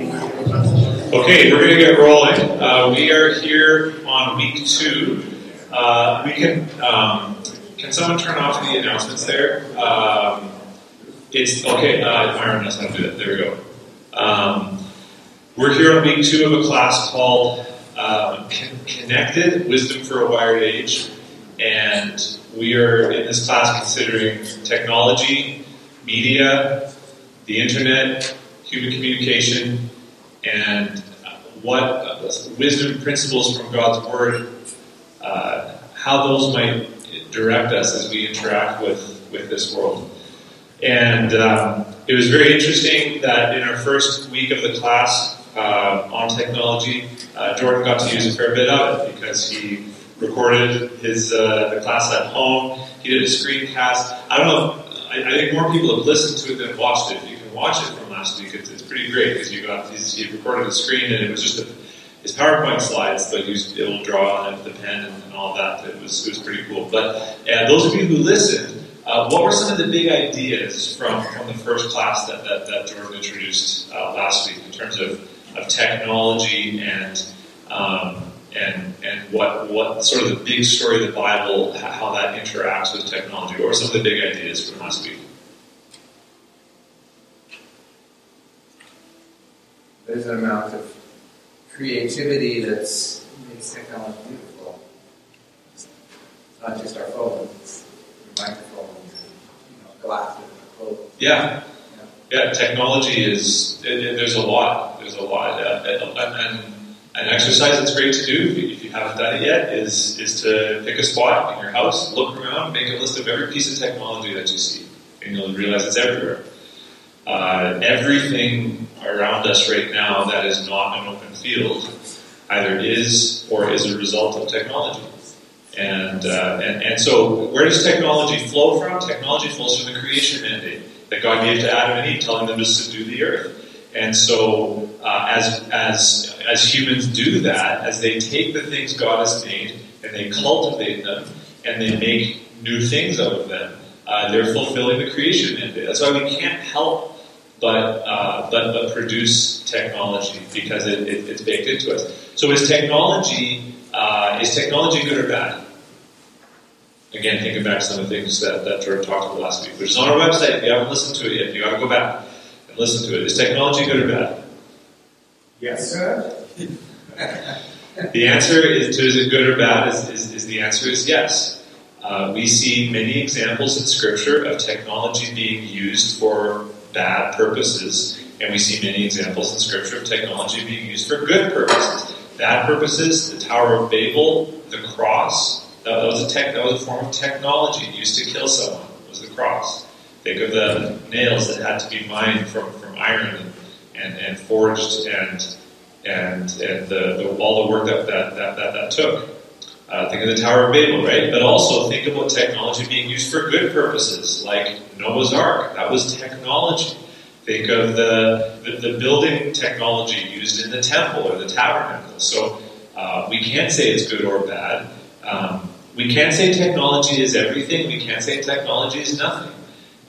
Okay, we're going to get rolling. Uh, we are here on week two. Uh, we can um, can someone turn off the announcements there? Um, it's okay. Uh, knows how to do that. There we go. Um, we're here on week two of a class called uh, Connected Wisdom for a Wired Age, and we are in this class considering technology, media, the internet, human communication, and what wisdom principles from God's Word, uh, how those might direct us as we interact with, with this world. And um, it was very interesting that in our first week of the class uh, on technology, uh, Jordan got to use a fair bit of it because he recorded his uh, the class at home. He did a screencast. I don't know. I, I, think more people have listened to it than watched it. You watch it from last week. It's, it's pretty great because you got he recorded the screen and it was just a, his PowerPoint slides, but he will draw on it with the pen and, and, all that. It was it was pretty cool. But those of you who listened. Uh, what were some of the big ideas from, from the first class that, that, that Jordan introduced uh, last week in terms of, of technology and um, and and what what sort of the big story of the Bible, how that interacts with technology. Were some of the big ideas from last week? There's an amount of creativity that's makes technology beautiful. It's not just our phones, it's microphones, you know, glasses, clothes. Yeah. yeah. yeah, technology is. It, it, there's a lot. There's a lot, uh, and, an exercise that's great to do if you haven't done it yet is is to pick a spot in your house, look around, make a list of every piece of technology that you see, and you'll realize it's everywhere. Uh, everything around us right now that is not an open field either is or is a result of technology. And, uh, and, and so, where does technology flow from? Technology flows from the creation mandate that God gave to Adam and Eve, telling them to subdue the earth. And so, uh, as, as, as humans do that, as they take the things God has made and they cultivate them and they make new things out of them, uh, they're fulfilling the creation mandate. That's why we can't help but, uh, but, but produce technology because it, it, it's baked into us. So, is technology, uh, is technology good or bad? Again, thinking back to some of the things that, that Jordan talked about last week, which is on our website. If you haven't listened to it yet, you got to go back and listen to it. Is technology good or bad? Yes. the answer is to is it good or bad? Is, is, is the answer is yes. Uh, we see many examples in Scripture of technology being used for bad purposes, and we see many examples in Scripture of technology being used for good purposes. Bad purposes, the Tower of Babel, the cross, that was a tech, that was a form of technology used to kill someone. Was the cross. Think of the nails that had to be mined from, from iron and, and, forged and and and the, the, all the work that that, that, that, that took. Uh, think of the Tower of Babel, right? But also think about technology being used for good purposes, like Noah's Ark. That was technology. Think of the, the, the building technology used in the temple or the tabernacle. So uh, we can't say it's good or bad. Um, we can't say technology is everything. We can't say technology is nothing.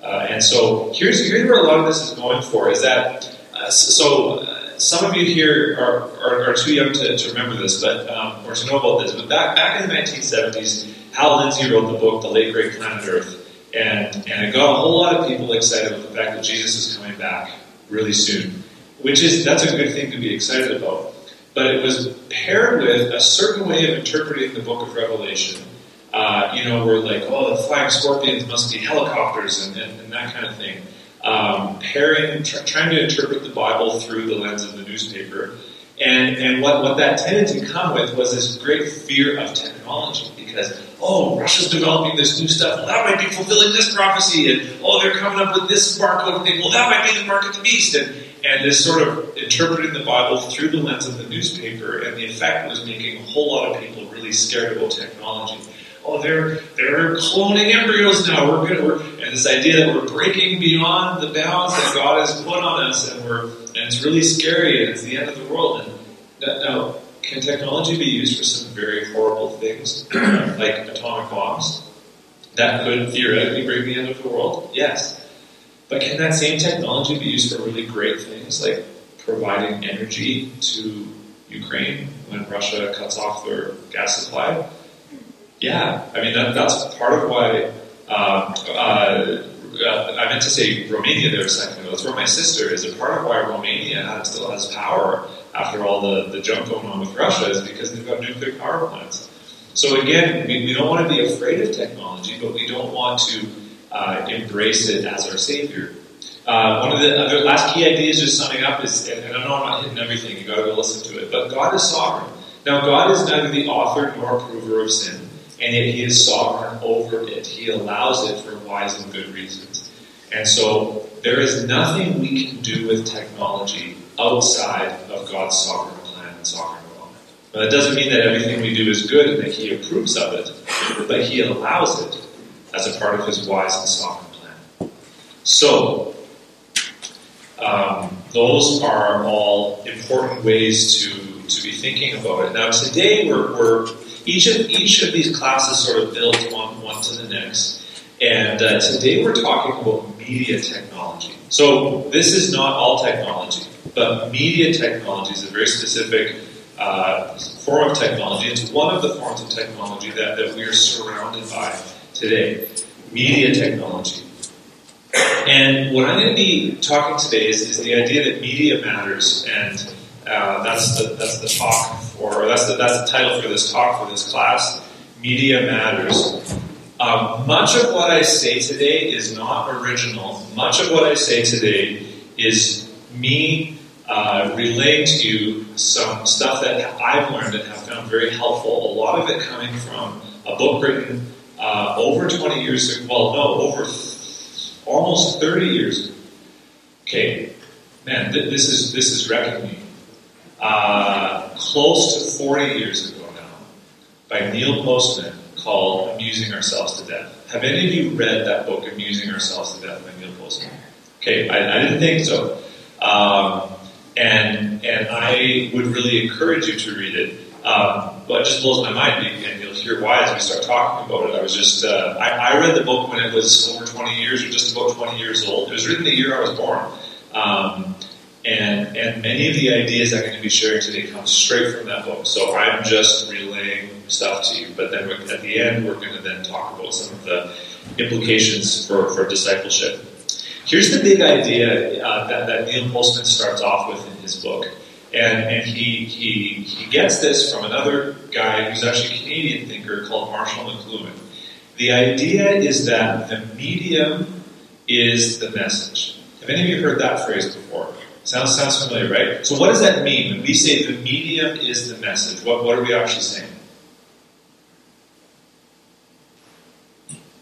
Uh, and so here's, here's where a lot of this is going for is that, uh, so some of you here are, are, are too young to, to, remember this, but um, or to know about this. But back back in the 1970s, Hal Lindsey wrote the book, The Late Great Planet Earth, and and it got a whole lot of people excited about the fact that Jesus is coming back really soon, which is that's a good thing to be excited about. But it was paired with a certain way of interpreting the book of Revelation uh, you know, we're like, oh, the flying scorpions must be helicopters and, and, and that kind of thing. Um, pairing, tr- trying to interpret the Bible through the lens of the newspaper. And, and what, what that tended to come with was this great fear of technology because, oh, Russia's developing this new stuff. Well, that might be fulfilling this prophecy. And, oh, they're coming up with this barcode thing. Well, that might be the mark of the beast. And, and this sort of interpreting the Bible through the lens of the newspaper. And the effect was making a whole lot of people really scared about technology oh, they're they're cloning embryos now. We're good. We're, and this idea that we're breaking beyond the bounds that God has put on us, and we're and it's really scary, and it's the end of the world. And now, can technology be used for some very horrible things, like atomic bombs, that could theoretically bring the end of the world? Yes. But can that same technology be used for really great things, like providing energy to Ukraine when Russia cuts off their gas supply? Yeah, I mean that, that's part of why. Um, uh, I meant to say Romania there a second ago. That's where my sister is. A part of why Romania has, still has power after all the, the junk going on with Russia is because they've got nuclear power plants. So again, we, we don't want to be afraid of technology, but we don't want to uh, embrace it as our savior. Uh, one of the other last key ideas, just summing up, is, and I know I'm not hitting everything, you gotta go listen to it, but God is sovereign. Now, God is neither the author nor approver of sin, and yet He is sovereign over it. He allows it for wise and good reasons. And so, there is nothing we can do with technology outside of God's sovereign plan and sovereign will. Now, that doesn't mean that everything we do is good and that He approves of it, but He allows it as a part of His wise and sovereign plan. So, um, those are all important ways to, to be thinking about it. Now, today we're, we're each of each of these classes sort of builds one one to the next, and uh, today we're talking about media technology. So this is not all technology, but media technology is a very specific uh, form of technology. It's one of the forms of technology that, that we are surrounded by today. Media technology. And what I'm going to be talking today is, is the idea that media matters, and uh, that's the that's the talk for that's the that's the title for this talk for this class. Media matters. Um, much of what I say today is not original. Much of what I say today is me uh, relaying to you some stuff that I've learned and have found very helpful. A lot of it coming from a book written uh, over 20 years ago. Well, no, over almost 30 years. Okay, man, th- this is this is wrecking me. Uh, close to 40 years ago now, by Neil Postman, called "Amusing Ourselves to Death." Have any of you read that book, "Amusing Ourselves to Death" by Neil Postman? Okay, I, I didn't think so, um, and and I would really encourage you to read it. Um, but it just blows my mind, and you'll hear why as we start talking about it. I was just, uh, I, I, read the book when it was over 20 years, or just about 20 years old. It was written the year I was born. Um, and, and many of the ideas I'm going to be sharing today come straight from that book. So I'm just relaying stuff to you. But then at the end, we're going to then talk about some of the implications for, for discipleship. Here's the big idea uh, that, that Neil Postman starts off with in his book. And, and he, he, he gets this from another guy who's actually a Canadian thinker called Marshall McLuhan. The idea is that the medium is the message. Have any of you heard that phrase before? Sounds, sounds familiar, right? So what does that mean? When we say the medium is the message, what, what are we actually saying?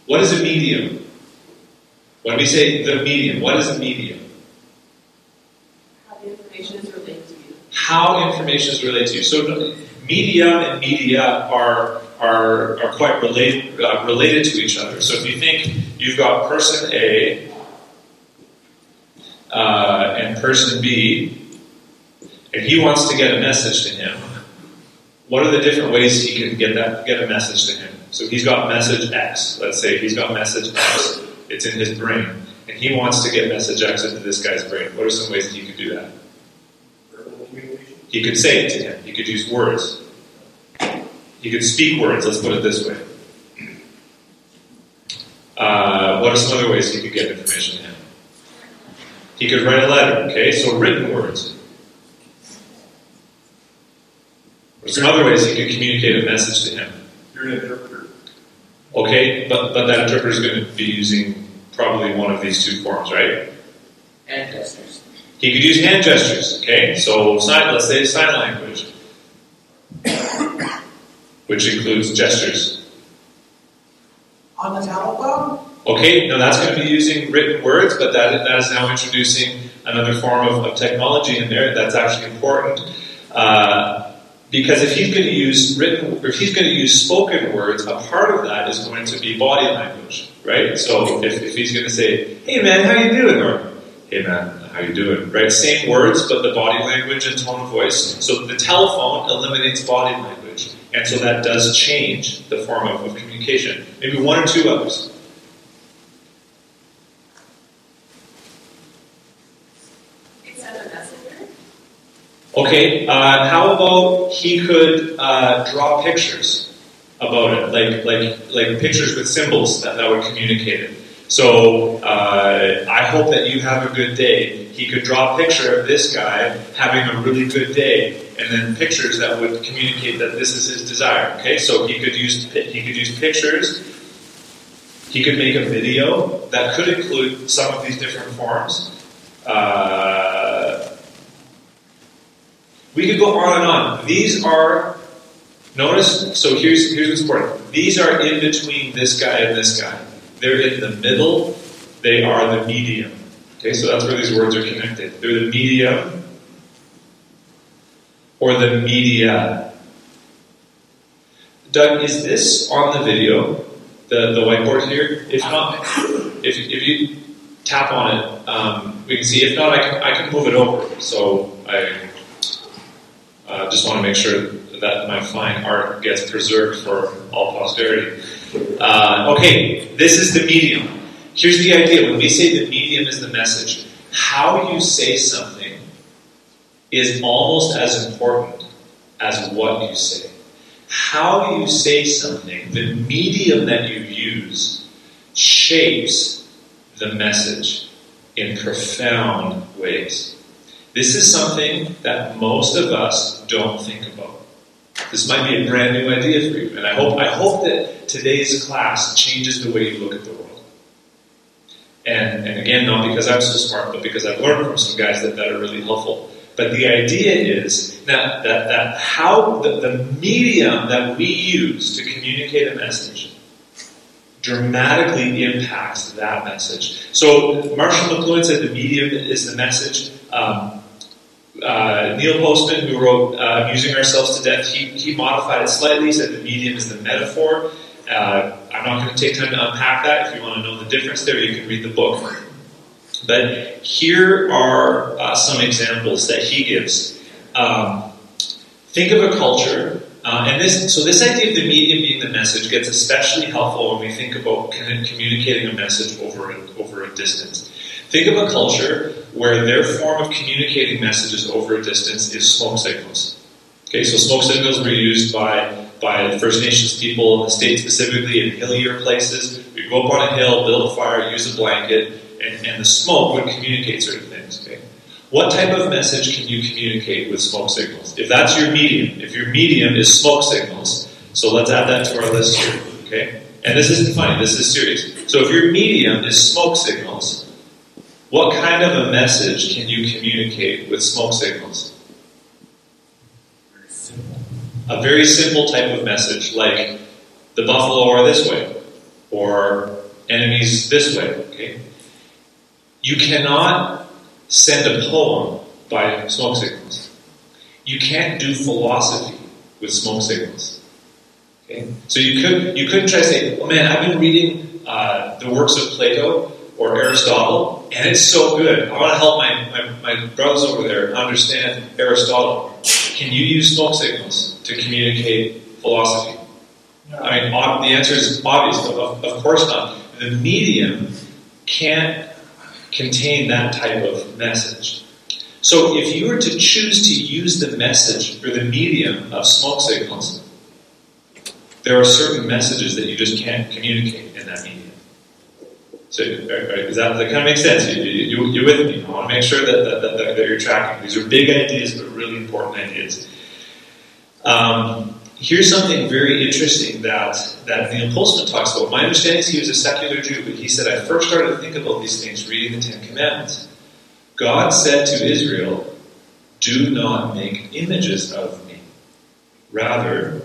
What is a medium? When we say the medium, what is a medium? How the information is related to you. How information is related to you. So media and media are are, are quite related uh, related to each other. So if you think you've got person A uh, and person B, and he wants to get a message to him, what are the different ways he can get that get a message to him? So he's got message X. Let's say he's got message X. It's in his brain, and he wants to get message X into this guy's brain. What are some ways that he could do that? He could say it to him. He could use words. He could speak words. Let's put it this way. Uh, what are some other ways he could get information to him? He could write a letter. Okay, so written words. What are some other ways he could communicate a message to him? You're an interpreter. Okay, but, but that interpreter is going to be using probably one of these two forms, right? And gestures. He could use hand gestures. Okay, so sign, let's say sign language, which includes gestures. On the telephone? Okay, now that's going to be using written words, but that, that is now introducing another form of, of technology in there that's actually important. Uh, because if he's going to use written, if he's going to use spoken words, a part of that is going to be body language, right? So if, if he's going to say, "Hey man, how you doing?" or "Hey man, how you doing?" right? Same words, but the body language and tone of voice. So the telephone eliminates body language, and so that does change the form of, of communication. Maybe one or two others. It's a messenger. Okay, uh, how about he could uh, draw pictures about it, like like like pictures with symbols that, that would communicate it. So uh, I hope that you have a good day. He could draw a picture of this guy having a really good day, and then pictures that would communicate that this is his desire. Okay, so he could use he could use pictures. He could make a video that could include some of these different forms. Uh, we could go on and on. These are notice. So here's here's what's important. These are in between this guy and this guy. They're in the middle. They are the medium. Okay, so that's where these words are connected. They're the medium or the media. Doug, is this on the video? The, the whiteboard here? If not, if, if you tap on it, um, we can see. If not, I can, I can move it over. So I uh, just want to make sure that my fine art gets preserved for all posterity. Uh, okay, this is the medium. Here's the idea when we say the medium is the message, how you say something is almost as important as what you say. How you say something, the medium that you use, shapes the message in profound ways. This is something that most of us don't think about. This might be a brand new idea for you, and I hope I hope that today's class changes the way you look at the world. And, and again, not because I'm so smart, but because I've learned from some guys that, that are really helpful. But the idea is that, that, that how the, the medium that we use to communicate a message dramatically impacts that message. So Marshall McLuhan said the medium is the message. Um, uh, Neil Postman, who wrote uh, Amusing Ourselves to Death, he, he modified it slightly. He said the medium is the metaphor. Uh, I'm not going to take time to unpack that. If you want to know the difference there, you can read the book. But here are uh, some examples that he gives. Um, think of a culture, uh, and this so this idea of the medium being the message gets especially helpful when we think about communicating a message over a, over a distance. Think of a culture where their form of communicating messages over a distance is smoke signals. Okay, so smoke signals were used by by First Nations people in the state, specifically in hillier places. We'd go up on a hill, build a fire, use a blanket, and, and the smoke would communicate certain things. Okay? What type of message can you communicate with smoke signals? If that's your medium, if your medium is smoke signals, so let's add that to our list here. Okay? And this isn't funny, this is serious. So if your medium is smoke signals, what kind of a message can you communicate with smoke signals? A very simple type of message, like the buffalo are this way, or enemies this way. Okay? You cannot send a poem by smoke signals. You can't do philosophy with smoke signals. Okay? So you could you couldn't try to say, "Oh man, I've been reading uh, the works of Plato or Aristotle, and it's so good. I want to help my, my, my brothers over there understand Aristotle. Can you use smoke signals to communicate philosophy? I mean, the answer is obvious. Of, of course not. The medium can't contain that type of message. So if you were to choose to use the message or the medium of smoke signals, there are certain messages that you just can't communicate in that medium. So, does that, that kind of make sense? You, you, you, are with me. I want to make sure that, that, that, that, you're tracking. These are big ideas, but really important ideas. Um, here's something very interesting that, that Neil Postman talks about. My understanding is he was a secular Jew, but he said, I first started to think about these things reading the Ten Commandments. God said to Israel, Do not make images of me. Rather,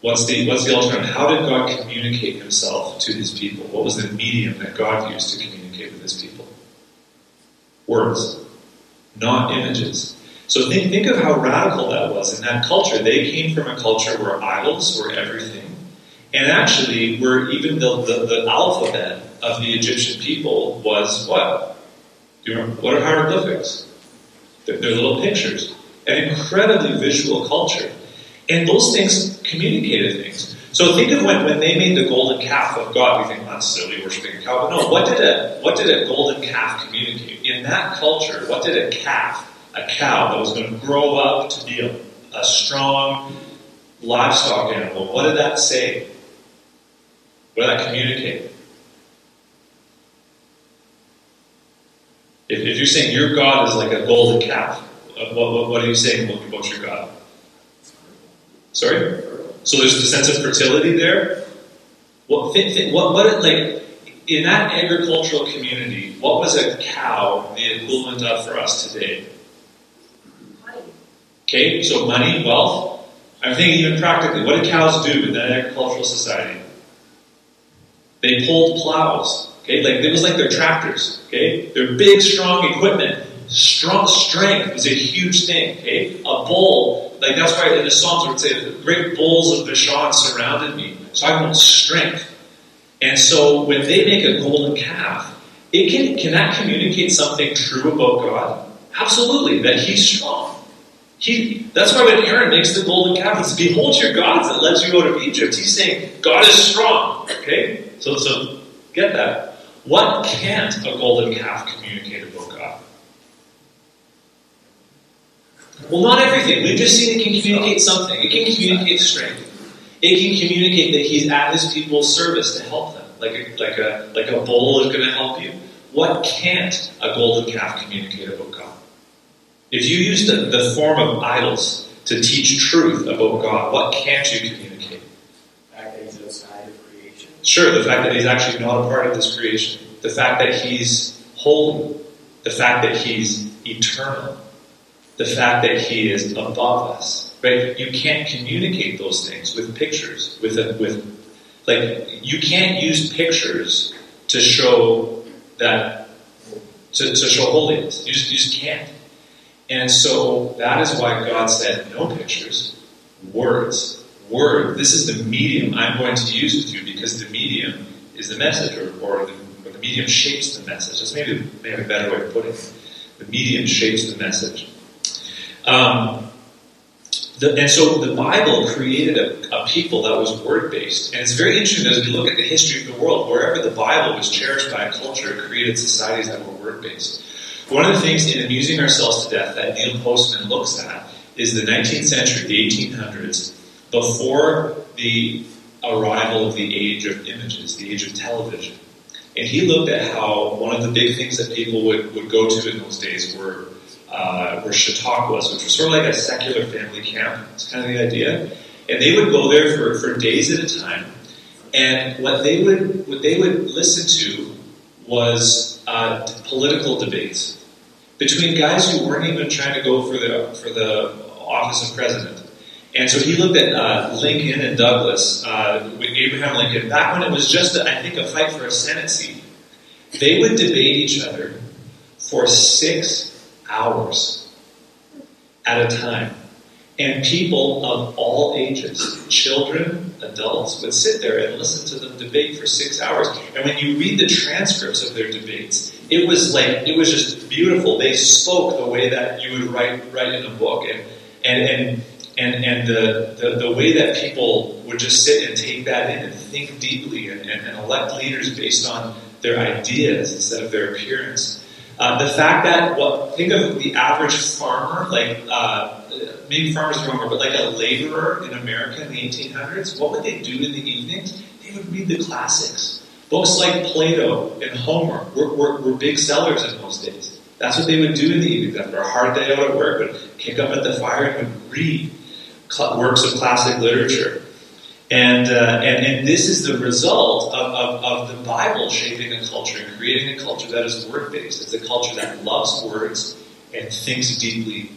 What's the, what's the alternative? How did God communicate himself to his people? What was the medium that God used to communicate with his people? Words, not images. So think, think of how radical that was in that culture. They came from a culture where idols were everything. And actually, where even the, the, the alphabet of the Egyptian people was what? Do you remember? What are hieroglyphics? They're, they're little pictures. An incredibly visual culture. And those things communicated things. So think of when, when they made the golden calf of God, we think that's silly worshiping a cow. But no, what did a what did a golden calf communicate? In that culture, what did a calf, a cow that was going to grow up to be a, a strong livestock animal, what did that say? What did that communicate? If, if you're saying your God is like a golden calf, what, what, what are you saying about your God? Sorry? So there's a sense of fertility there. What, what, what, like, in that agricultural community, what was a cow the equivalent of for us today? Okay, so money, wealth. I'm thinking even practically, what did cows do in that agricultural society? They pulled plows. Okay, like it was like their tractors. Okay, they're big, strong equipment. Strong strength was a huge thing. Okay, a bull, like that's why in the Psalms it would say, "The great bulls of Bashan surrounded me." So I want strength. And so when they make a golden calf, it can can that communicate something true about God? Absolutely, that He's strong. He, that's why when Aaron makes the golden calf, he says, Behold your gods that led you out of Egypt. He's saying, God is strong. Okay? So, so get that. What can't a golden calf communicate about God? Well, not everything. We've just seen it can communicate something. It can communicate strength. It can communicate that he's at his people's service to help them, like a, like a, like a bull is going to help you. What can't a golden calf communicate about God? If you use the, the form of idols to teach truth about God, what can't you communicate? The fact that he's outside of creation. Sure, the fact that he's actually not a part of this creation. The fact that he's holy. The fact that he's eternal. The fact that he is above us. Right? You can't communicate those things with pictures, with a, with like you can't use pictures to show that to, to show holiness. You just, you just can't. And so that is why God said, no pictures, words. Word. This is the medium I'm going to use with you because the medium is the message, or, or, the, or the, medium shapes the message. That's maybe, maybe a better way of putting it. The medium shapes the message. Um, the, and so the Bible created a, a people that was word based. And it's very interesting as we look at the history of the world, wherever the Bible was cherished by a culture, it created societies that were word based. One of the things in Amusing Ourselves to Death that Neil Postman looks at is the 19th century, the 1800s, before the arrival of the age of images, the age of television. And he looked at how one of the big things that people would, would go to in those days were uh, were chautauquas, which were sort of like a secular family camp. It's kind of the idea. And they would go there for, for days at a time. And what they would what they would listen to was uh, political debates between guys who weren't even trying to go for the for the office of president. And so he looked at uh, Lincoln and Douglas, uh, Abraham Lincoln, back when it was just, I think, a fight for a Senate seat. They would debate each other for six hours at a time. And people of all ages, children, adults, would sit there and listen to them debate for six hours. And when you read the transcripts of their debates, it was like it was just beautiful. They spoke the way that you would write write in a book, and and and and, and the, the, the way that people would just sit and take that in and think deeply and, and, and elect leaders based on their ideas instead of their appearance. Uh, the fact that, well, think of the average farmer, like, uh, maybe farmers are wrong, but like a laborer in America in the 1800s, what would they do in the evenings? They would read the classics. Books like Plato and Homer were, were, were big sellers in those days. That's what they would do in the evenings after a hard day out at work, would kick up at the fire and would read works of classic literature. And, uh, and, and this is the result of, of, of, the Bible shaping a culture and creating a culture that is word based. It's a culture that loves words and thinks deeply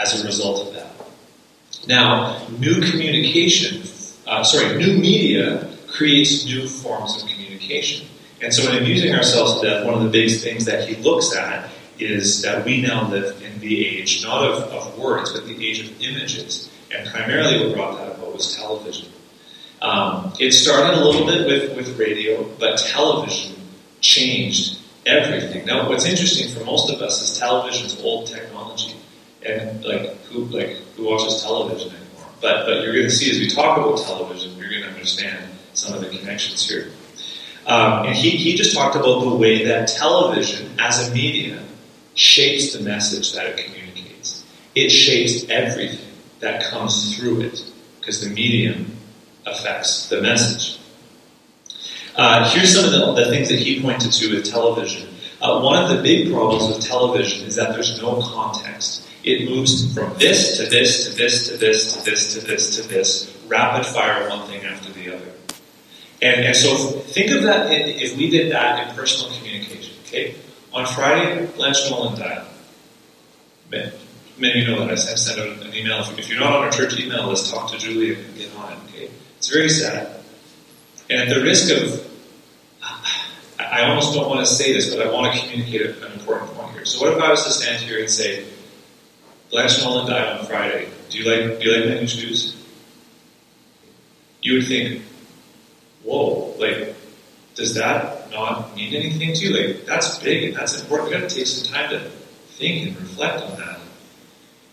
as a result of that. Now, new communication, uh, sorry, new media creates new forms of communication. And so, in amusing ourselves to death, one of the big things that he looks at is that we now live in the age not of, of words, but the age of images. And primarily, what brought that about was television. Um, it started a little bit with, with radio, but television changed everything. Now, what's interesting for most of us is television's old technology, and like who like who watches television anymore? But but you're going to see as we talk about television, you're going to understand some of the connections here. Um, and he he just talked about the way that television as a media shapes the message that it communicates. it shapes everything that comes through it because the medium affects the message. Uh, here's some of the, the, things that he pointed to with television. Uh, one of the big problems with television is that there's no context. It moves from this to this to this to this to this to this to this, rapid fire one thing after the other. And, and so think of that if we did that in personal communication. Okay, on Friday, Blanche Nolan died. Many, many of you know that I sent out an email. If you're not on our church email list, talk to Julie and get on it. Okay, it's very sad. And at the risk of, I almost don't want to say this, but I want to communicate an important point here. So what if I was to stand here and say, Blanche Nolan died on Friday. Do you like do you like many shoes? You would think, whoa, like, does that not mean anything to you? Like, that's big and that's important. We got to take some time to think and reflect on that.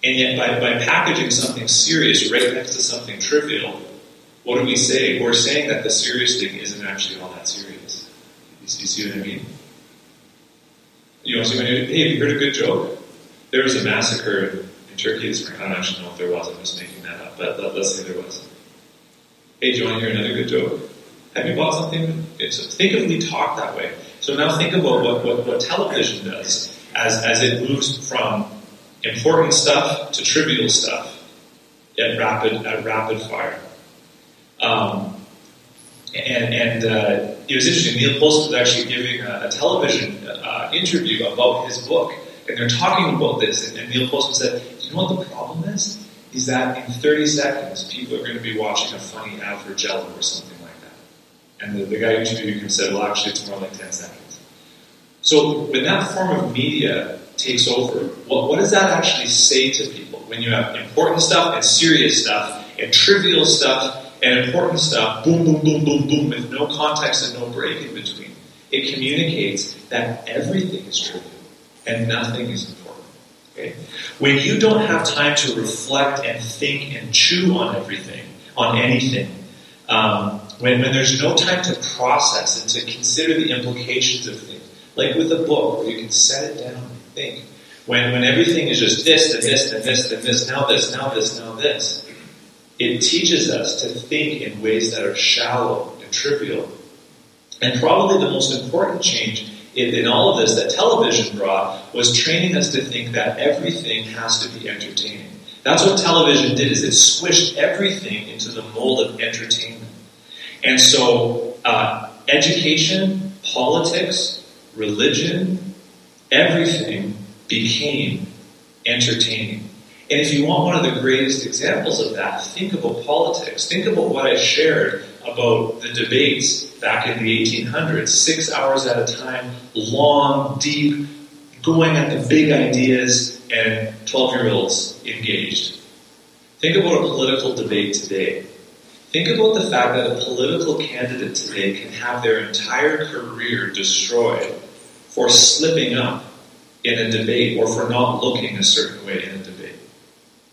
And yet, by, by packaging something serious right next to something trivial, what do we say? We're saying that the serious thing isn't actually all that serious. You see, what I mean? You to see, hey, have you heard a good joke? There was a massacre in Turkey this spring. I don't actually know if there was. I'm just making that up. But let, us say there was. Hey, do you want to hear another good joke? Have you bought something? So think of we talk that way. So now think about what, what, what television does as, as it moves from important stuff to trivial stuff at rapid, at rapid fire. Um, and and uh, it was interesting. Neil Postman was actually giving a, a television uh, interview about his book, and they're talking about this. And, and Neil Postman said, "Do you know what the problem is? Is that in 30 seconds, people are going to be watching a funny ad for Jello or something like that." And the, the guy interviewing him said, "Well, actually, it's more like 10 seconds." So when that form of media takes over, what, what does that actually say to people when you have important stuff and serious stuff and trivial stuff? And important stuff, boom, boom, boom, boom, boom, with no context and no break in between. It communicates that everything is trivial and nothing is important. Okay? When you don't have time to reflect and think and chew on everything, on anything, um, when, when there's no time to process and to consider the implications of things, like with a book where you can set it down and think, when, when everything is just this, and this, and this, and this, now this, now this, now this, it teaches us to think in ways that are shallow and trivial. And probably the most important change in, in, all of this that television brought was training us to think that everything has to be entertaining. That's what television did, is it squished everything into the mold of entertainment. And so, uh, education, politics, religion, everything became entertaining. And if you want one of the greatest examples of that, think about politics. Think about what I shared about the debates back in the 1800s, six hours at a time, long, deep, going at the big ideas, and 12 year olds engaged. Think about a political debate today. Think about the fact that a political candidate today can have their entire career destroyed for slipping up in a debate or for not looking a certain way in a debate.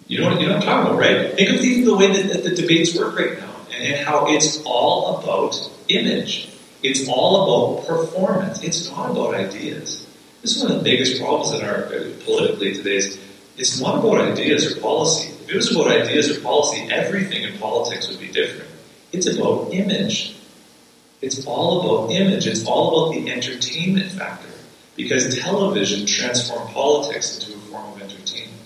You know, what, you know I'm talking about, right? Think of the, the way that, that the debates work right now and, how it's all about image. It's all about performance. It's not about ideas. This is one of the biggest problems in our politically today is it's not about ideas or policy. If it was about ideas or policy, everything in politics would be different. It's about image. It's all about image. It's all about the entertainment factor. Because television transformed politics into a form of entertainment.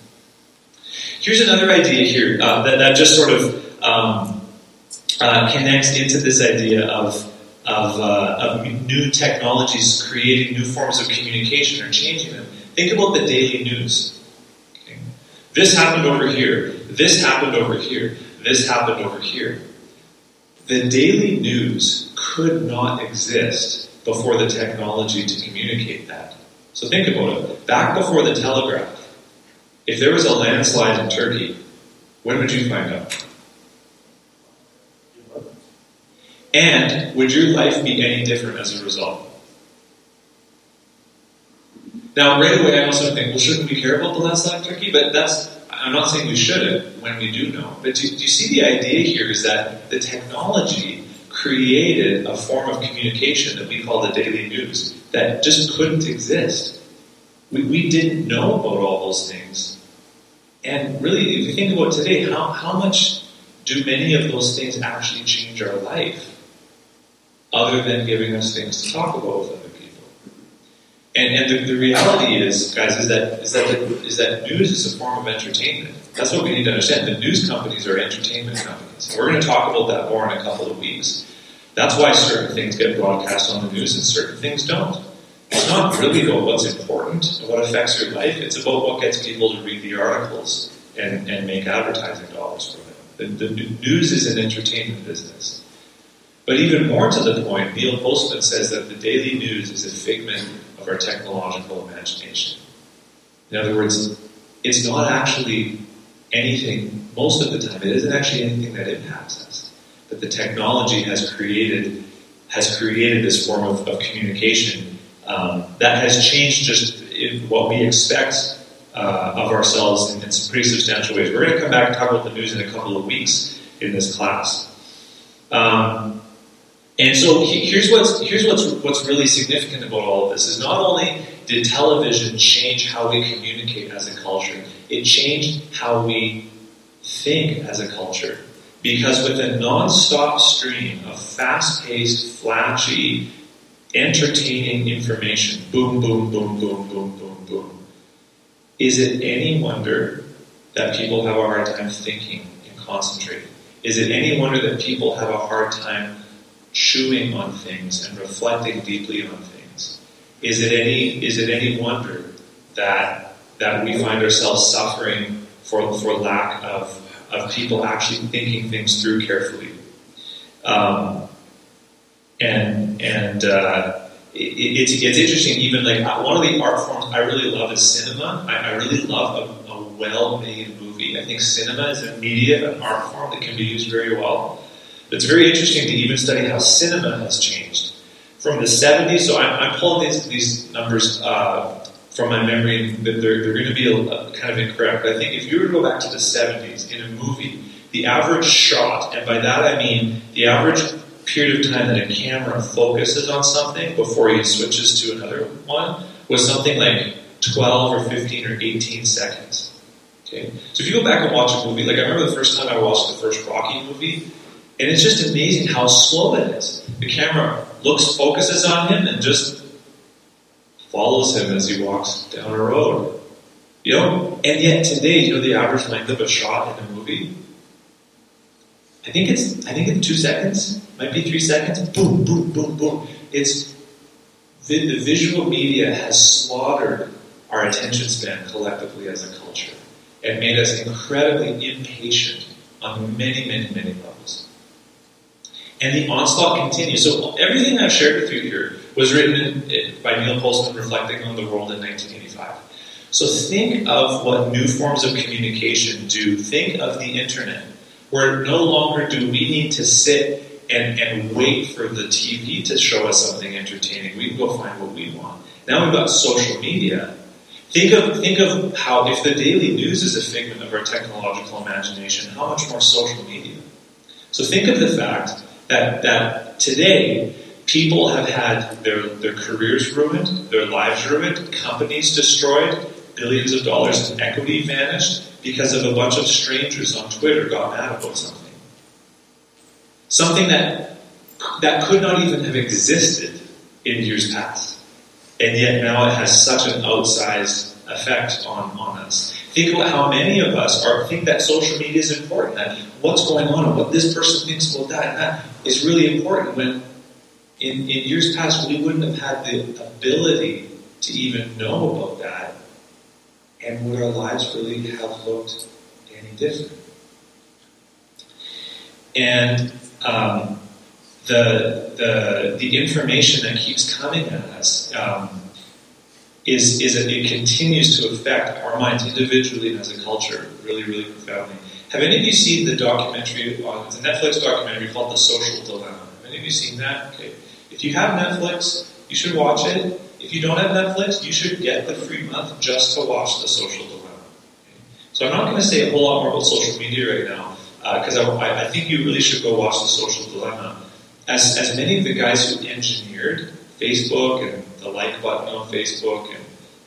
Here's another idea here uh, that, that just sort of um, uh, connects into this idea of, of, uh, of new technologies creating new forms of communication or changing them. Think about the daily news. Okay? This happened over here. This happened over here. This happened over here. The daily news could not exist before the technology to communicate that. So think about it. Back before the telegraph, if there was a landslide in Turkey, when would you find out? And would your life be any different as a result? Now, right away, I also think, well, shouldn't we care about the landslide in Turkey? But that's, I'm not saying we shouldn't when we do know. But do, do you see the idea here is that the technology created a form of communication that we call the daily news that just couldn't exist. We, we didn't know about all those things And really, if you think about today, how, how much do many of those things actually change our life other than giving us things to talk about with other people? And, and the, the reality is, guys, is that, is, that the, is that news is a form of entertainment. That's what we need to understand. The news companies are entertainment companies. We're going to talk about that more in a couple of weeks. That's why certain things get broadcast on the news and certain things don't. It's not really about what's important and what affects your life. It's about what gets people to read the articles and, and make advertising dollars for them. The, the news is an entertainment business. But even more to the point, Neil Postman says that the daily news is a figment of our technological imagination. In other words, it's not actually anything, most of the time, it isn't actually anything that impacts us. But the technology has created has created this form of, of communication um, that has changed just what we expect uh, of ourselves in, in, some pretty substantial ways. We're going to come back and talk about the news in a couple of weeks in this class. Um, and so here's what's here's what's what's really significant about all of this is not only did television change how we communicate as a culture, it changed how we think as a culture. Because with a non-stop stream of fast-paced, flashy, entertaining information, boom, boom, boom, boom, boom, boom, boom, is it any wonder that people have a hard time thinking and concentrating? Is it any wonder that people have a hard time chewing on things and reflecting deeply on things? Is it any is it any wonder that that we find ourselves suffering for for lack of of people actually thinking things through carefully? Um, and and uh, it, it's it's interesting. Even like one of the art forms I really love is cinema. I, I really love a, a well-made movie. I think cinema is a media, an art form that can be used very well. It's very interesting to even study how cinema has changed from the 70s. So I'm, I'm pulling these, these numbers uh, from my memory, but they're, they're going to be a, a kind of incorrect. But I think if you were to go back to the 70s in a movie, the average shot, and by that I mean the average period of time that a camera focuses on something before he switches to another one, was something like 12 or 15 or 18 seconds. Okay? So if you go back and watch a movie, like I remember the first time I watched the first Rocky movie, and it's just amazing how slow it is. The camera looks, focuses on him, and just follows him as he walks down a road. You know, and yet today, you know, the average length of a shot in a movie. I think it's I think it's two seconds, might be three seconds. Boom, boom, boom, boom. It's the, visual media has slaughtered our attention span collectively as a culture and made us incredibly impatient on many, many, many levels. And the onslaught continues. So everything I've shared with you here was written by Neil Postman reflecting on the world in 1985. So think of what new forms of communication do. Think of the internet, where no longer do we need to sit and, and wait for the TV to show us something entertaining. We can go find what we want. Now we've got social media. Think of, think of how, if the daily news is a figment of our technological imagination, how much more social media? So think of the fact that, that today people have had their, their careers ruined, their lives ruined, companies destroyed, billions of dollars in equity vanished because of a bunch of strangers on Twitter got mad about something. Something that, that could not even have existed in years past. And yet now it has such an outsized effect on, on us. Think about how many of us are think that social media is important, that what's going on and what this person thinks about that and that is really important when in, in years past we wouldn't have had the ability to even know about that and would our lives really have looked any different? And um, the, the, the information that keeps coming at us um, is, is that it continues to affect our minds individually and as a culture really, really profoundly. Have any of you seen the documentary, on, a Netflix documentary called The Social Dilemma? Have any of you seen that? Okay. If you have Netflix, you should watch it. If you don't have Netflix, you should get the free month just to watch The Social Dilemma. Okay? So I'm not going to say a whole lot more about social media right now, because uh, I, I think you really should go watch The Social Dilemma. As, as many of the guys who engineered Facebook and the like button on Facebook and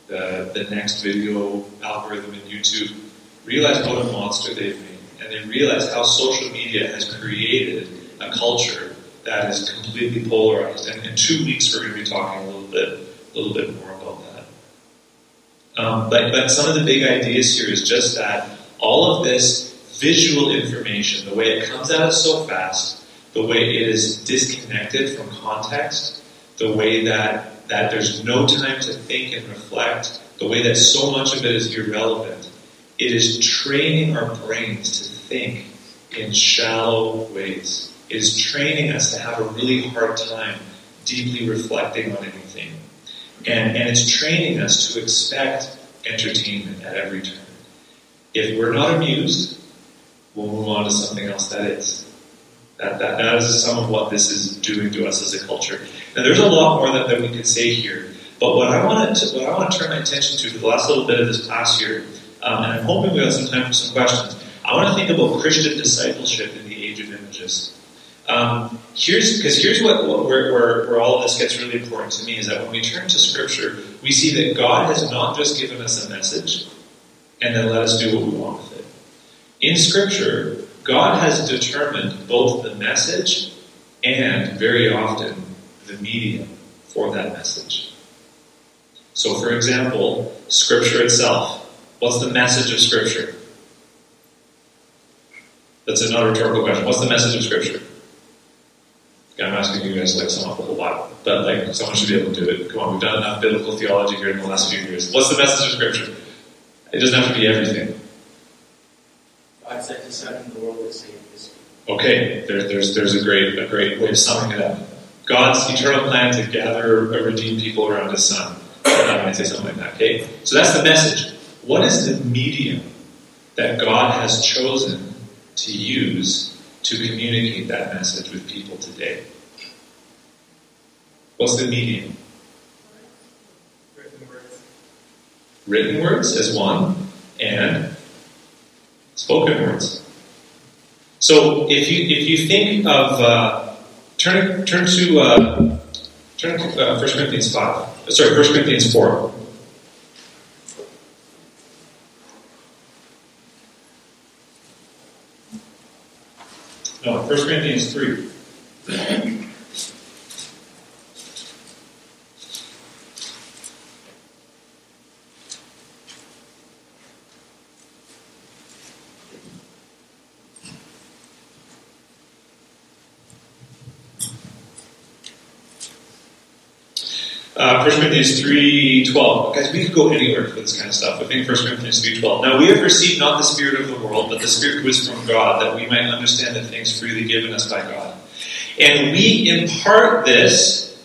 the, the next video algorithm in YouTube. realize what a monster they've made, and they realize how social media has created a culture that is completely polarized. And in two weeks, we're going to be talking a little bit, a little bit more about that. Um, but, but some of the big ideas here is just that all of this visual information, the way it comes at us so fast, the way it is disconnected from context, the way that, that there's no time to think and reflect, the way that so much of it is irrelevant, it is training our brains to think in shallow ways. It is training us to have a really hard time deeply reflecting on anything. And, and it's training us to expect entertainment at every turn. If we're not amused, we'll move on to something else that is. That, that, that is some of what this is doing to us as a culture. Now, there's a lot more that, that we could say here, but what I want to what I want to turn my attention to for the last little bit of this class here, um, and I'm hoping we have some time for some questions. I want to think about Christian discipleship in the age of images. Um, here's because here's what, what where, where, where all of this gets really important to me is that when we turn to Scripture, we see that God has not just given us a message and then let us do what we want. In Scripture, God has determined both the message and very often the medium for that message. So, for example, Scripture itself. What's the message of Scripture? That's another rhetorical question. What's the message of Scripture? I'm asking you guys like sum up the whole Bible, but like someone should be able to do it. Come on, we've done enough biblical theology here in the last few years. What's the message of Scripture? It doesn't have to be everything. God set His Son in the world save His. Okay, there, there's there's a great a great way of summing it up. God's eternal plan to gather a redeemed people around His Son. I might say something like that. Okay, so that's the message. What is the medium that God has chosen to use to communicate that message with people today? What's the medium? Written words. Written words as one, and spoken words. So if you if you think of uh, turn turn to uh, turn to uh, 1 Corinthians five. Sorry, 1 Corinthians four. No, 1 Corinthians three. Uh, 1 Corinthians 3.12. Guys, we could go anywhere for this kind of stuff. I think 1 Corinthians 3.12. Now we have received not the Spirit of the world, but the Spirit who is from God, that we might understand the things freely given us by God. And we impart this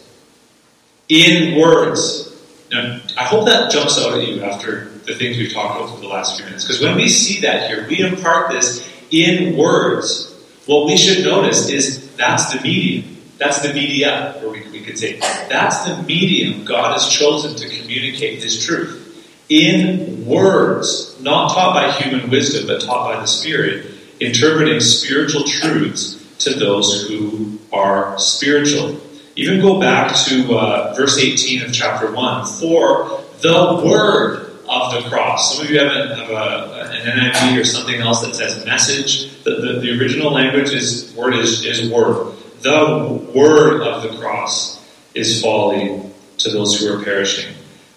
in words. Now, I hope that jumps out at you after the things we've talked about for the last few minutes. Because when we see that here, we impart this in words. What we should notice is that's the medium. That's the media, or we, we could say. That's the medium God has chosen to communicate His truth. In words, not taught by human wisdom, but taught by the Spirit, interpreting spiritual truths to those who are spiritual. Even go back to uh, verse 18 of chapter 1. For the word of the cross. Some of you have, a, have a, an NIV or something else that says message. The, the, the original language is word is, is word the word of the cross is folly to those who are perishing.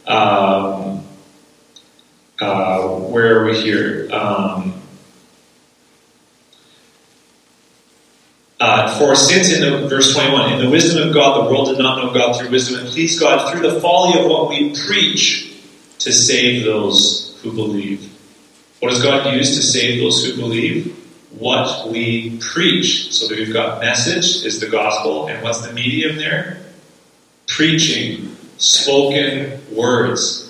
Um, uh, where are we here? Um, uh, for since in the verse 21, in the wisdom of God, the world did not know God through wisdom, and please God through the folly of what we preach to save those who believe. What does God use to save those who believe? What we preach. So that we've got message is the gospel, and what's the medium there? Preaching, spoken words.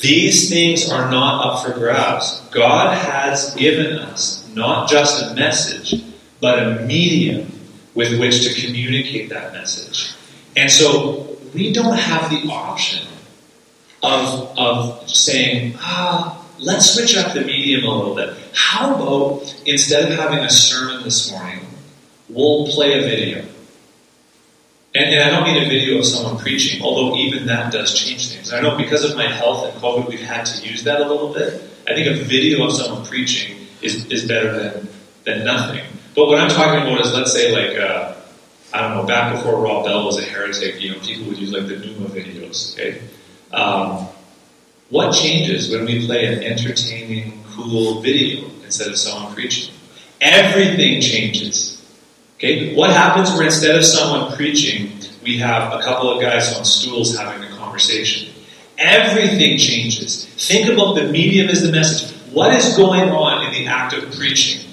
These things are not up for grabs. God has given us not just a message, but a medium with which to communicate that message. And so we don't have the option of, of saying, ah, let's switch up the medium a little bit. How about instead of having a sermon this morning, we'll play a video? And, and, I don't mean a video of someone preaching, although even that does change things. I know because of my health and COVID, we've had to use that a little bit. I think a video of someone preaching is, is better than, than nothing. But what I'm talking about is, let's say, like, uh, I don't know, back before Rob Bell was a heretic, you know, people would use like the Nooma videos, okay? Um, what changes when we play an entertaining, cool video instead of someone preaching? Everything changes. Okay? What happens where instead of someone preaching, we have a couple of guys on stools having a conversation? Everything changes. Think about the medium as the message. What is going on in the act of preaching?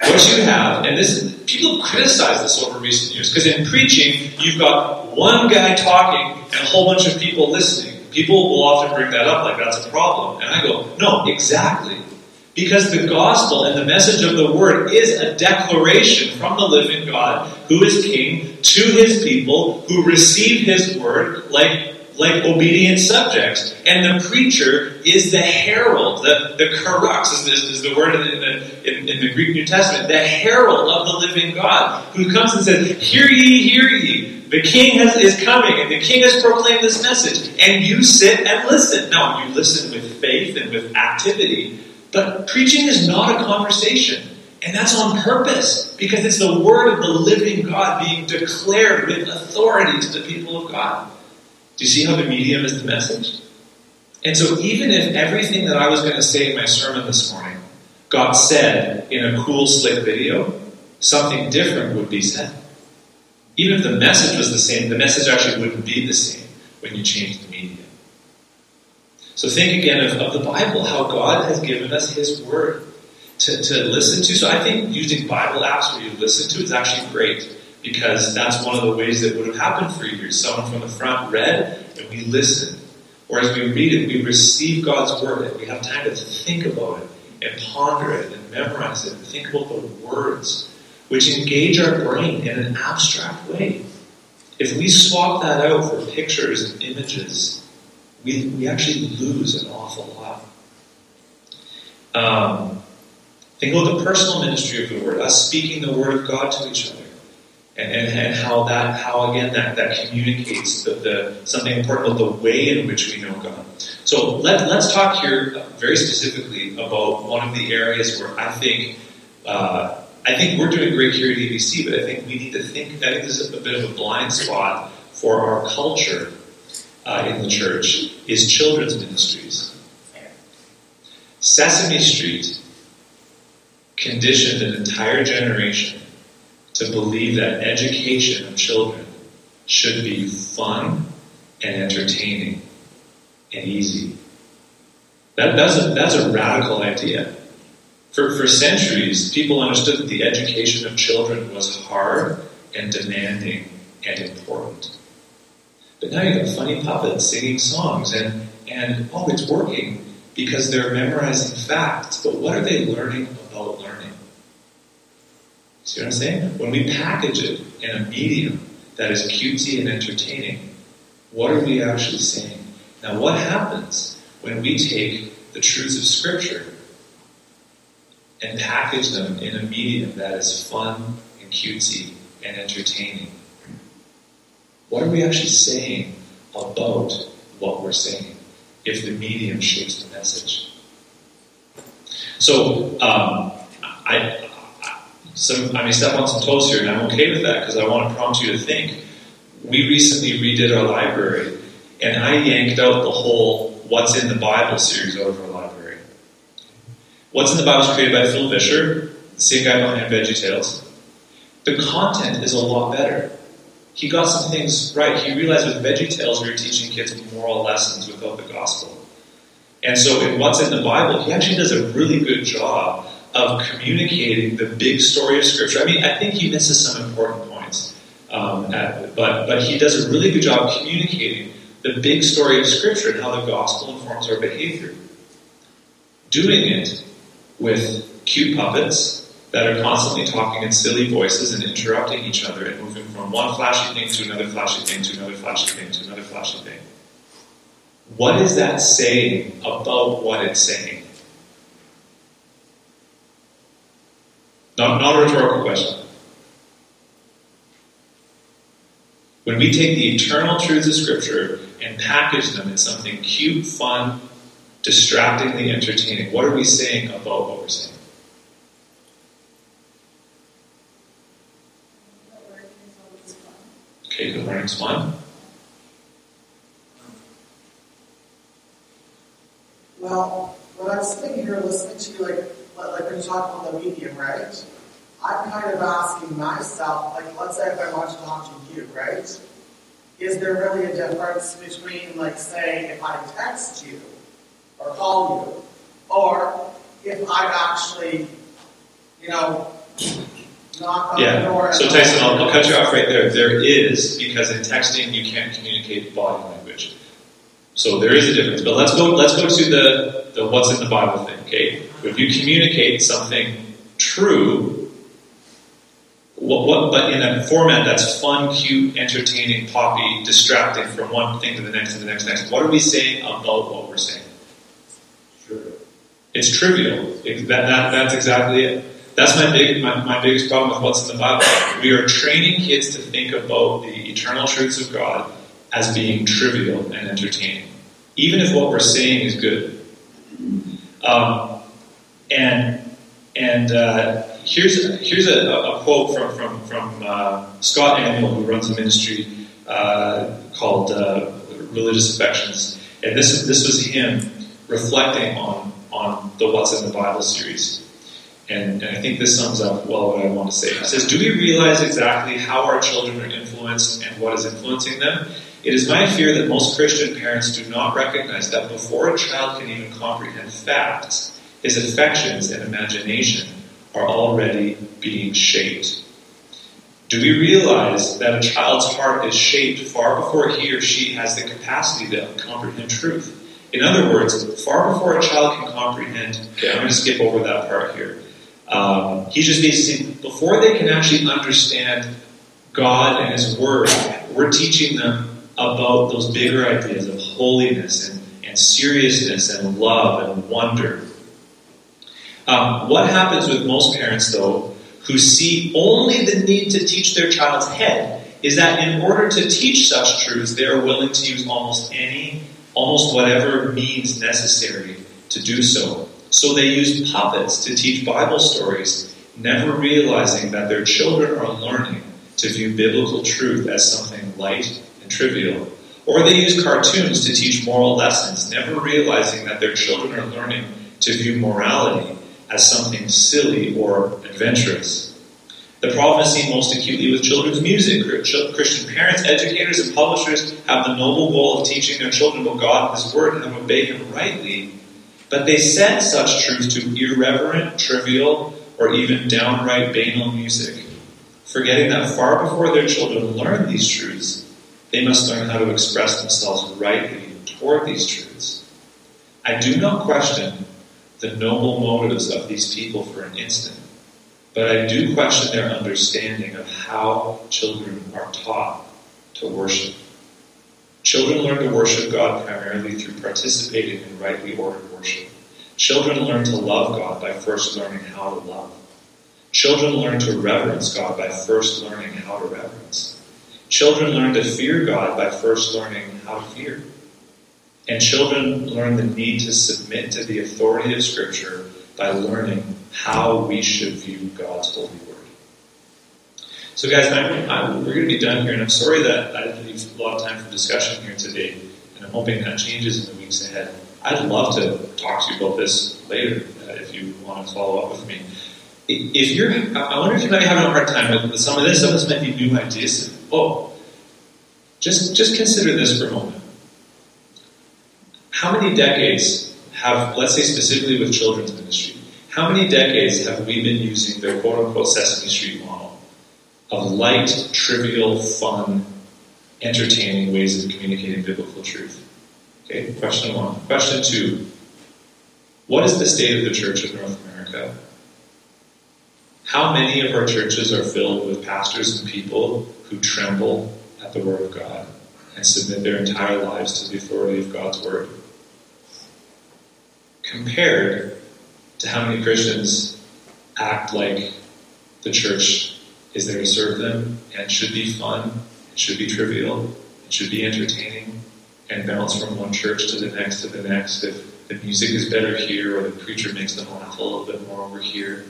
What you have, and this people criticize this over recent years, because in preaching, you've got one guy talking and a whole bunch of people listening. People will often bring that up like that's a problem. And I go, no, exactly. Because the gospel and the message of the word is a declaration from the living God who is king to his people who receive his word like, like obedient subjects. And the preacher is the herald, the, the kerux is, is, is the word in the, in, in the Greek New Testament, the herald of the living God who comes and says, Hear ye, hear ye. The king has, is coming, and the king has proclaimed this message, and you sit and listen. No, you listen with faith and with activity, but preaching is not a conversation. And that's on purpose, because it's the word of the living God being declared with authority to the people of God. Do you see how the medium is the message? And so, even if everything that I was going to say in my sermon this morning got said in a cool, slick video, something different would be said. Even if the message was the same, the message actually wouldn't be the same when you change the medium. So think again of, of the Bible, how God has given us His Word to, to listen to. So I think using Bible apps where you listen to is actually great because that's one of the ways that would have happened for you. Someone from the front read and we listen. Or as we read it, we receive God's Word and we have time to think about it and ponder it and memorize it and think about the words which engage our brain in an abstract way. If we swap that out for pictures and images, we, we actually lose an awful lot. Um, think about the personal ministry of the Word, us speaking the Word of God to each other. And, and, and how that, how again that, that communicates the, the, something important about the way in which we know God. So let, let's talk here very specifically about one of the areas where I think uh, I think we're doing great here at EBC, but I think we need to think, I think this is a bit of a blind spot for our culture uh, in the church, is children's ministries. Sesame Street conditioned an entire generation to believe that education of children should be fun and entertaining and easy. That, that's, a, that's a radical idea. For, for centuries, people understood that the education of children was hard and demanding and important. But now you have funny puppets singing songs, and, and oh, it's working because they're memorizing facts, but what are they learning about learning? See what I'm saying? When we package it in a medium that is cutesy and entertaining, what are we actually saying? Now, what happens when we take the truths of Scripture and package them in a medium that is fun and cutesy and entertaining. What are we actually saying about what we're saying if the medium shapes the message? So, um, I, some, I may step on some toes here, and I'm okay with that because I want to prompt you to think. We recently redid our library, and I yanked out the whole What's in the Bible series library. What's in the Bible was created by Phil Vischer, the same guy behind Veggie Tales. The content is a lot better. He got some things right. He realized with Veggie Tales we were teaching kids moral lessons without the gospel. And so in What's in the Bible, he actually does a really good job of communicating the big story of Scripture. I mean, I think he misses some important points, um, at, but, but he does a really good job communicating the big story of Scripture and how the gospel informs our behavior. Doing it with cute puppets that are constantly talking in silly voices and interrupting each other and moving from one flashy thing to another flashy thing to another flashy thing to another flashy thing. What is that saying about what it's saying? Not, not a rhetorical question. When we take the eternal truths of Scripture and package them in something cute, fun, distractingly entertaining. What are we saying about what we're saying? Okay, good morning's one. Well, when I was sitting here, listening to you, like, like when you talk about the medium, right? I'm kind of asking myself, like, let's say if I want to talk to you, right? Is there really a difference between, like, say, if I text you or call you, or if I've actually, you know, knock on Yeah. the door? So Tyson, I'll, I'll cut you off right there. There is because in texting you can't communicate body language. So there is a difference. But let's go. Let's go to the the what's in the Bible thing. Okay, if you communicate something true, what, what but in a format that's fun, cute, entertaining, poppy, distracting from one thing to the next to the next next. What are we saying about what we're saying? It's trivial. That, that, that's exactly it. That's my big my, my biggest problem with what's in the Bible. We are training kids to think about the eternal truths of God as being trivial and entertaining, even if what we're saying is good. Um, and and uh, here's here's a, a quote from from from uh, Scott Aniol, who runs a ministry uh, called uh, Religious Affections, and this this was him reflecting on on the What's in the Bible series. And, and I think this sums up well what I want to say. It says, Do we realize exactly how our children are influenced and what is influencing them? It is my fear that most Christian parents do not recognize that before a child can even comprehend facts, his affections and imagination are already being shaped. Do we realize that a child's heart is shaped far before he or she has the capacity to comprehend truth? In other words, far before a child can comprehend, okay, I'm going to skip over that part here. Um, he's just basically, before they can actually understand God and His Word, we're teaching them about those bigger ideas of holiness and, and seriousness and love and wonder. Um, what happens with most parents, though, who see only the need to teach their child's head, is that in order to teach such truths, they are willing to use almost any, almost whatever means necessary to do so. So they use puppets to teach Bible stories, never realizing that their children are learning to view biblical truth as something light and trivial. Or they use cartoons to teach moral lessons, never realizing that their children are learning to view morality as something silly or adventurous. The problem is seen most acutely with children's music. Christian parents, educators, and publishers have the noble goal of teaching their children about God and His Word and to obey Him rightly, but they set such truths to irreverent, trivial, or even downright banal music, forgetting that far before their children learn these truths, they must learn how to express themselves rightly toward these truths. I do not question the noble motives of these people for an instant, but I do question their understanding of how children are taught to worship. Children learn to worship God primarily through participating in rightly ordered worship. Children learn to love God by first learning how to love. Children learn to reverence God by first learning how to reverence. Children learn to fear God by first learning how to fear. And children learn the need to submit to the authority of Scripture by learning how we should view God's holy word. So, guys, I'm, I'm, we're going to be done here, and I'm sorry that I didn't leave a lot of time for discussion here today, and I'm hoping that changes in the weeks ahead. I'd love to talk to you about this later uh, if you want to follow up with me. If you're, I wonder if you might be having a hard time with some of this. Some of this might be new ideas. Oh, just just consider this for a moment. How many decades have, let's say specifically with children's ministry, how many decades have we been using the quote unquote Sesame Street model of light, trivial, fun, entertaining ways of communicating biblical truth? Okay, question one. Question two What is the state of the Church of North America? How many of our churches are filled with pastors and people who tremble at the Word of God and submit their entire lives to the authority of God's Word? Compared to how many Christians act like the church is there to serve them and should be fun, it should be trivial, it should be entertaining, and bounce from one church to the next to the next if the music is better here or the preacher makes them laugh a little bit more over here,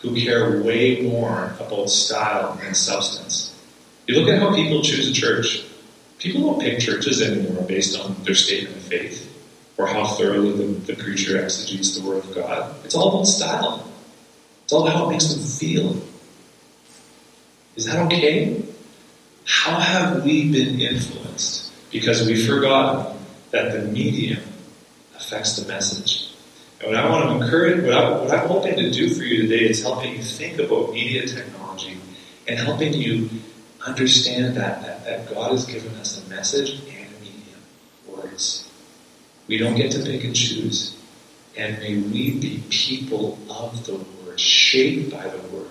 who care way more about style than substance. You look at how people choose a church. People don't pick churches anymore based on their statement of faith or how thoroughly the, the preacher exegetes the Word of God. It's all about style. It's all about how it makes them feel. Is that okay? How have we been influenced? Because we've forgotten that the medium affects the message. And what I want to encourage, what, I, what I'm hoping to do for you today is helping you think about media technology and helping you understand that, that, that God has given us a message and a medium, words. We don't get to pick and choose. And may we be people of the Word, shaped by the Word,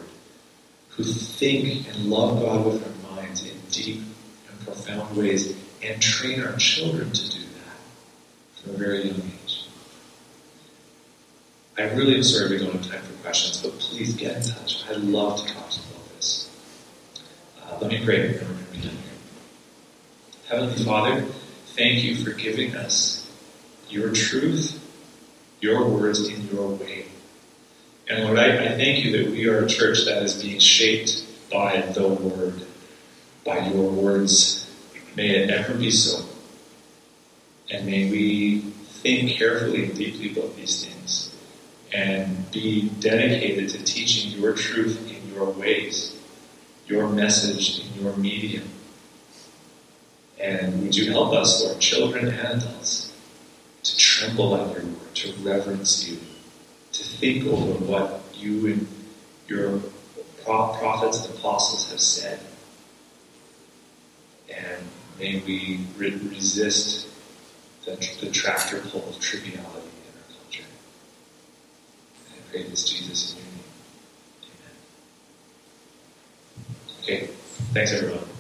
who think and love God with our minds in deep and profound ways, and train our children to do that from a very young age. I really am sorry we don't have time for questions, but please get in touch. I'd love to talk to you about this. Uh, let me pray and we're done here. Heavenly Father, thank you for giving us your truth, your words in your way. And Lord, I, I thank you that we are a church that is being shaped by the Word, by your words. May it ever be so. And may we think carefully and deeply about these things and be dedicated to teaching your truth in your ways, your message in your medium. And would you help us, Lord, children and adults, to tremble at your word, to reverence you, to think over what you and your prophets and apostles have said. And may we re- resist the, the tractor pull of triviality in our culture. And I pray this, Jesus, in your name. Amen. Okay, thanks everyone.